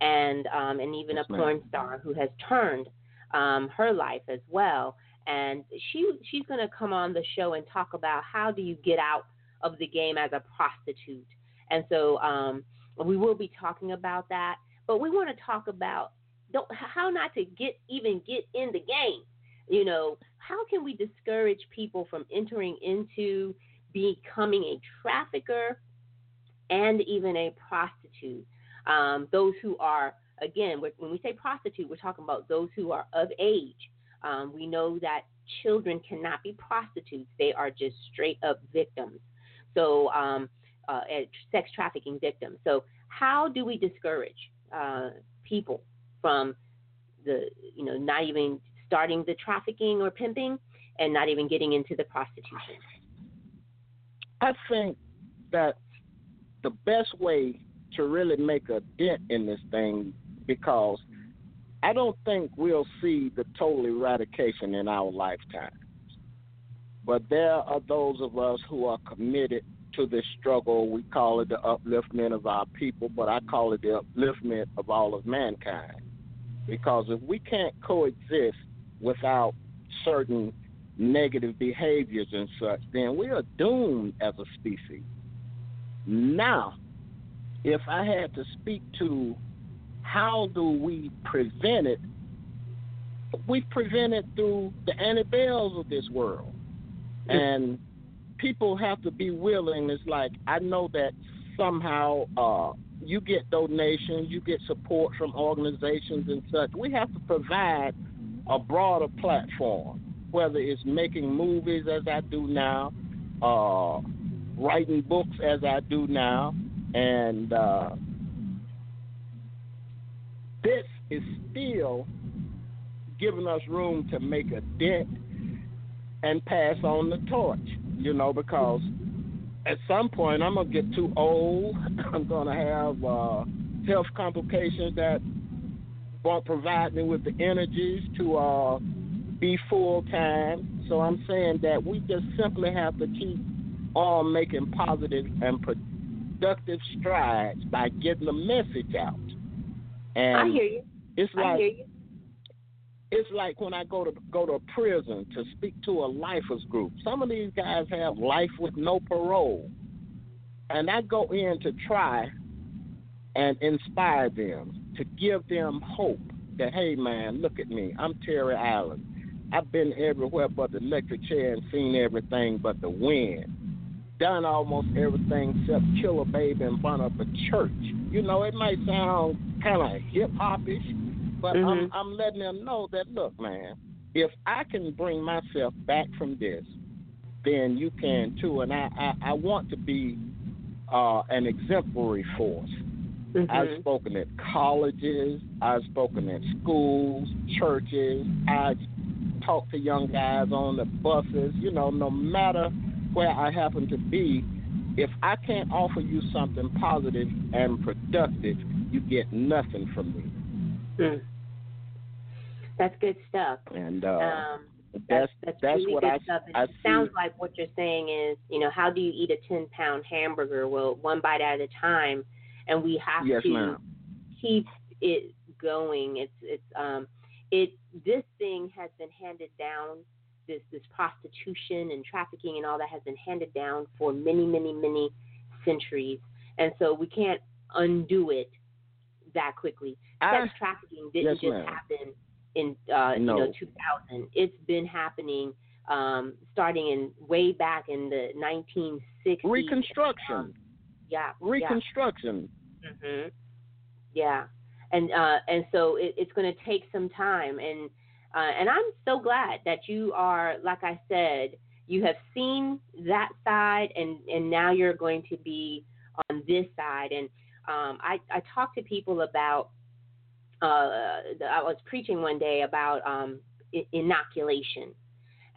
Speaker 3: and um, and even a porn star who has turned um, her life as well. And she she's going to come on the show and talk about how do you get out of the game as a prostitute. And so um, we will be talking about that, but we want to talk about how not to get even get in the game. You know, how can we discourage people from entering into becoming a trafficker and even a prostitute? Um, those who are, again, when we say prostitute, we're talking about those who are of age. Um, we know that children cannot be prostitutes, they are just straight up victims. So, um, uh, sex trafficking victims. So, how do we discourage uh, people from the, you know, not even starting the trafficking or pimping and not even getting into the prostitution?
Speaker 4: I think that the best way to really make a dent in this thing because I don't think we'll see the total eradication in our lifetime. But there are those of us who are committed to this struggle. We call it the upliftment of our people, but I call it the upliftment of all of mankind. Because if we can't coexist without certain negative behaviors and such, then we are doomed as a species. Now, if I had to speak to how do we prevent it, we prevent it through the Annie Bells of this world. And people have to be willing. It's like I know that somehow uh, you get donations, you get support from organizations and such. We have to provide a broader platform, whether it's making movies as I do now, uh, writing books as I do now, and uh, this is still giving us room to make a dent and pass on the torch, you know, because at some point I'm gonna get too old. I'm gonna have uh, health complications that won't provide me with the energies to uh, be full time. So I'm saying that we just simply have to keep on making positive and productive strides by getting the message out. And
Speaker 3: I hear you.
Speaker 4: It's
Speaker 3: I
Speaker 4: like
Speaker 3: hear you.
Speaker 4: it's like when I go to go to a prison to speak to a lifers group. Some of these guys have life with no parole, and I go in to try and inspire them to give them hope that hey man, look at me, I'm Terry Eiland. I've been everywhere but the electric chair and seen everything but the wind. Done almost everything except kill a baby in front of a church. You know, it might sound kind of hip hopish, but I'm,
Speaker 3: Mhm.
Speaker 4: I'm letting them know that look, man, if I can bring myself back from this, then you can too. And I, I, I want to be uh, an exemplary force.
Speaker 3: Mhm.
Speaker 4: I've spoken at colleges, I've spoken at schools, churches, I've talked to young guys on the buses. You know, no matter where I happen to be, if I can't offer you something positive and productive, you get nothing from me.
Speaker 3: Mm. That's good stuff.
Speaker 4: And uh,
Speaker 3: um,
Speaker 4: that's
Speaker 3: that's that's, really
Speaker 4: what
Speaker 3: good
Speaker 4: I,
Speaker 3: stuff. And
Speaker 4: I
Speaker 3: it
Speaker 4: see.
Speaker 3: sounds like what you're saying is, you know, how do you eat a ten pound hamburger? Well, one bite at a time, and we have
Speaker 4: yes,
Speaker 3: to
Speaker 4: ma'am.
Speaker 3: keep it going. It's it's um it this thing has been handed down. This this prostitution and trafficking and all that has been handed down for many many many centuries, and so we can't undo it that quickly.
Speaker 4: I,
Speaker 3: Sex trafficking didn't
Speaker 4: yes,
Speaker 3: just
Speaker 4: ma'am.
Speaker 3: happen in uh, you know 2000. It's been happening um, starting in way back in the 1960s.
Speaker 4: Reconstruction.
Speaker 3: Um, yeah,
Speaker 4: Reconstruction.
Speaker 3: yeah, hmm yeah, and uh, and so it, it's going to take some time, and uh, and I'm so glad that you are, like I said, you have seen that side, and and now you're going to be on this side, and um, I I talk to people about. Uh, I was preaching one day about um, inoculation,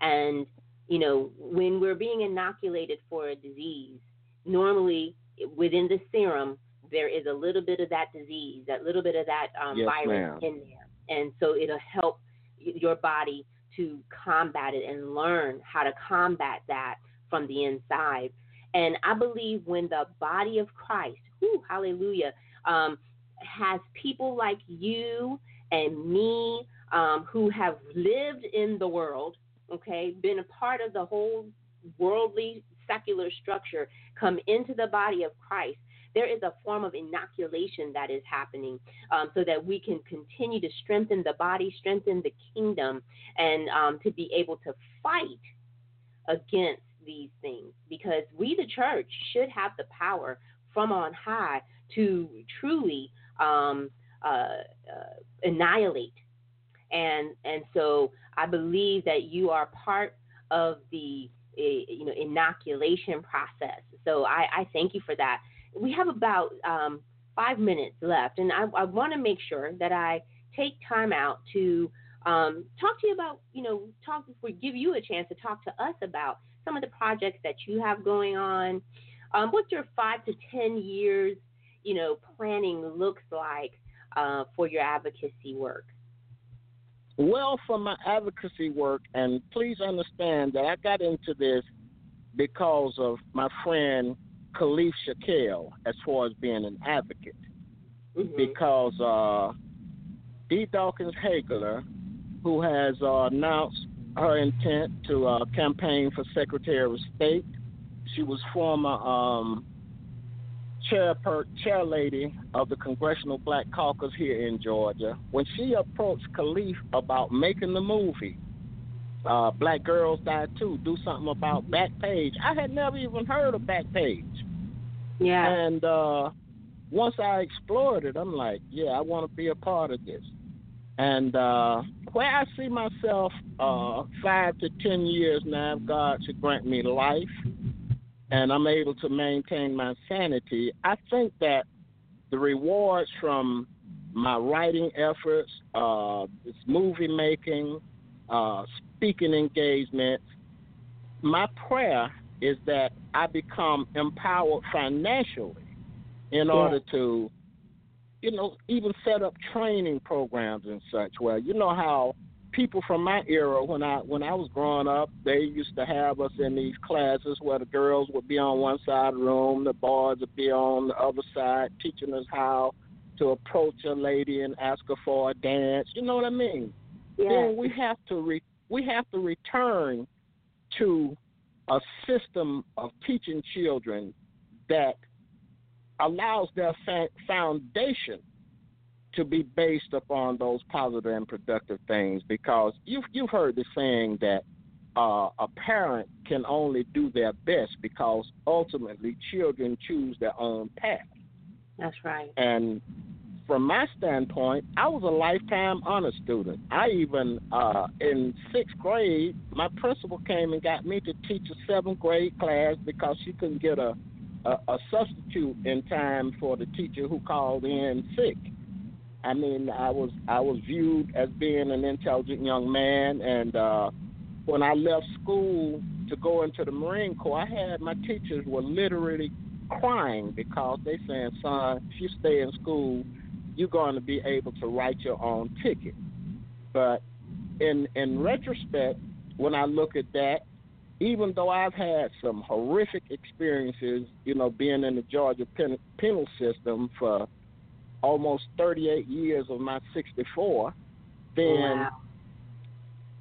Speaker 3: and you know when we're being inoculated for a disease, normally within the serum there is a little bit of that disease, that little bit of that um,
Speaker 4: Yes,
Speaker 3: virus
Speaker 4: ma'am.
Speaker 3: in there, and so it'll help your body to combat it and learn how to combat that from the inside. And I believe when the body of Christ, whoo, hallelujah, um, has people like you and me um, who have lived in the world, okay, been a part of the whole worldly secular structure, come into the body of Christ, there is a form of inoculation that is happening um, so that we can continue to strengthen the body, strengthen the kingdom, and um, to be able to fight against these things because we, the church, should have the power from on high to truly um, uh, uh, annihilate. And and so I believe that you are part of the eh, you know inoculation process. So I, I thank you for that. We have about um, five minutes left, and I, I want to make sure that I take time out to um, talk to you about, you know, talk we give you a chance to talk to us about some of the projects that you have going on. Um, what your five to ten years, you know, planning looks like uh, for your advocacy work.
Speaker 4: Well, for my advocacy work, and please understand that I got into this because of my friend Khalif Shakel as far as being an advocate.
Speaker 3: Mm-hmm.
Speaker 4: Because uh, D. Dawkins Hagler, who has uh, announced her intent to uh, campaign for Secretary of State, she was former um, chair per, chair lady of the Congressional Black Caucus here in Georgia. When she approached Khalif about making the movie, uh, Black Girls Die Too, do something about Backpage. I had never even heard of Backpage.
Speaker 3: Yeah.
Speaker 4: And uh, once I explored it, I'm like, yeah, I want to be a part of this. And uh, where I see myself uh, five to ten years now, if God should grant me life, and I'm able to maintain my sanity, I think that the rewards from my writing efforts, uh, this movie making, uh, speaking engagements, my prayer is that I become empowered financially in
Speaker 3: Yeah.
Speaker 4: order to, you know, even set up training programs and such. Well, you know how people from my era, when I when I was growing up, they used to have us in these classes where the girls would be on one side of the room, the boys would be on the other side, teaching us how to approach a lady and ask her for a dance. You know what I mean?
Speaker 3: yeah.
Speaker 4: then we have to re- we have to return to a system of teaching children that allows their fa- foundation to be based upon those positive and productive things because you've you've heard the saying that uh, a parent can only do their best because ultimately children choose their own path.
Speaker 3: That's right.
Speaker 4: And from my standpoint, I was a lifetime honor student. I even, uh, in sixth grade, my principal came and got me to teach a seventh grade class because she couldn't get a, a, a substitute in time for the teacher who called in sick. I mean, I was I was viewed as being an intelligent young man, and uh, when I left school to go into the Marine Corps, I had my teachers were literally crying because they saying, "Son, if you stay in school, you're going to be able to write your own ticket." But in in retrospect, when I look at that, even though I've had some horrific experiences, you know, being in the Georgia pen, penal system for almost 38 years of my 64, then
Speaker 3: Wow.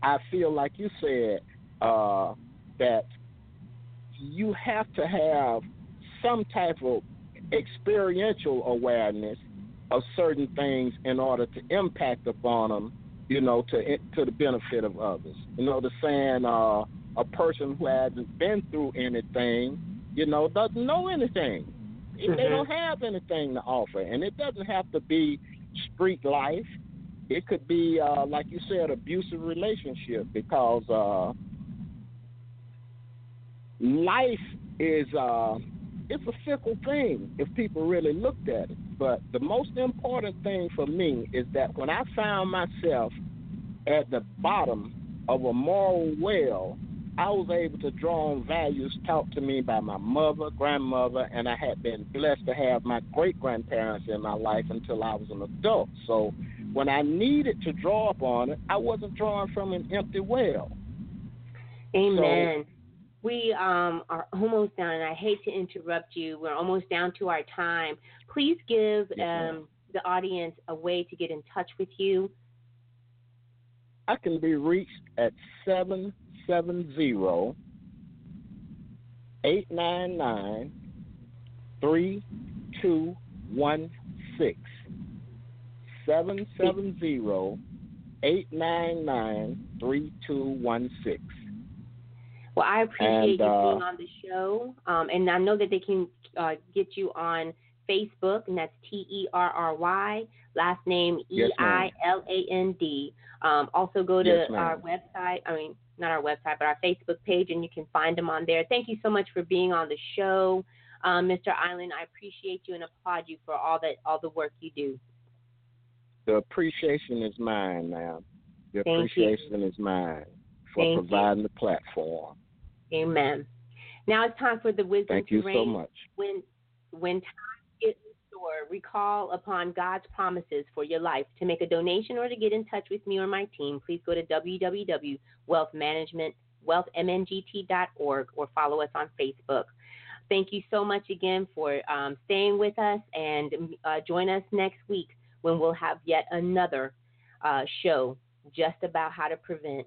Speaker 4: I feel like you said uh, that you have to have some type of experiential awareness of certain things in order to impact upon them, you know, to to the benefit of others. You know, the saying, uh, a person who hasn't been through anything, you know, doesn't know anything. They
Speaker 3: Mhm.
Speaker 4: don't have anything to offer, and it doesn't have to be street life. It could be, uh, like you said, abusive relationship because uh, life is uh, it's a fickle thing if people really looked at it. But the most important thing for me is that when I found myself at the bottom of a moral well, I was able to draw on values taught to me by my mother, grandmother, and I had been blessed to have my great grandparents in my life until I was an adult. So when I needed to draw upon it, I wasn't drawing from an empty well.
Speaker 3: Amen. We um, are almost done, and I hate to interrupt you. We're almost down to our time. Please give um, the audience a way to get in touch with you.
Speaker 4: I can be reached at 770 899 3216. 770 899 3216.
Speaker 3: Well, I appreciate
Speaker 4: And,
Speaker 3: you
Speaker 4: uh,
Speaker 3: being on the show, um, and I know that they can uh, get you on Facebook, and that's T E R R Y, last name E I L A N D. Um, also, go to
Speaker 4: Yes,
Speaker 3: our website. I mean, not our website, but our Facebook page, and you can find them on there. Thank you so much for being on the show, um, Mr. Eiland. I appreciate you and applaud you for all that all the work you do.
Speaker 4: The appreciation is mine, ma'am. The
Speaker 2: Thank
Speaker 4: appreciation you. is mine for
Speaker 2: Thank
Speaker 4: providing
Speaker 2: you.
Speaker 4: the platform.
Speaker 2: Amen. Now it's time for the wisdom
Speaker 4: Thank you so much.
Speaker 2: When when time gets restored, recall upon God's promises for your life. To make a donation or to get in touch with me or my team, please go to www.wealthmanagement.wealthmngt.org or follow us on Facebook. Thank you so much again for um, staying with us and uh, join us next week when we'll have yet another uh, show just about how to prevent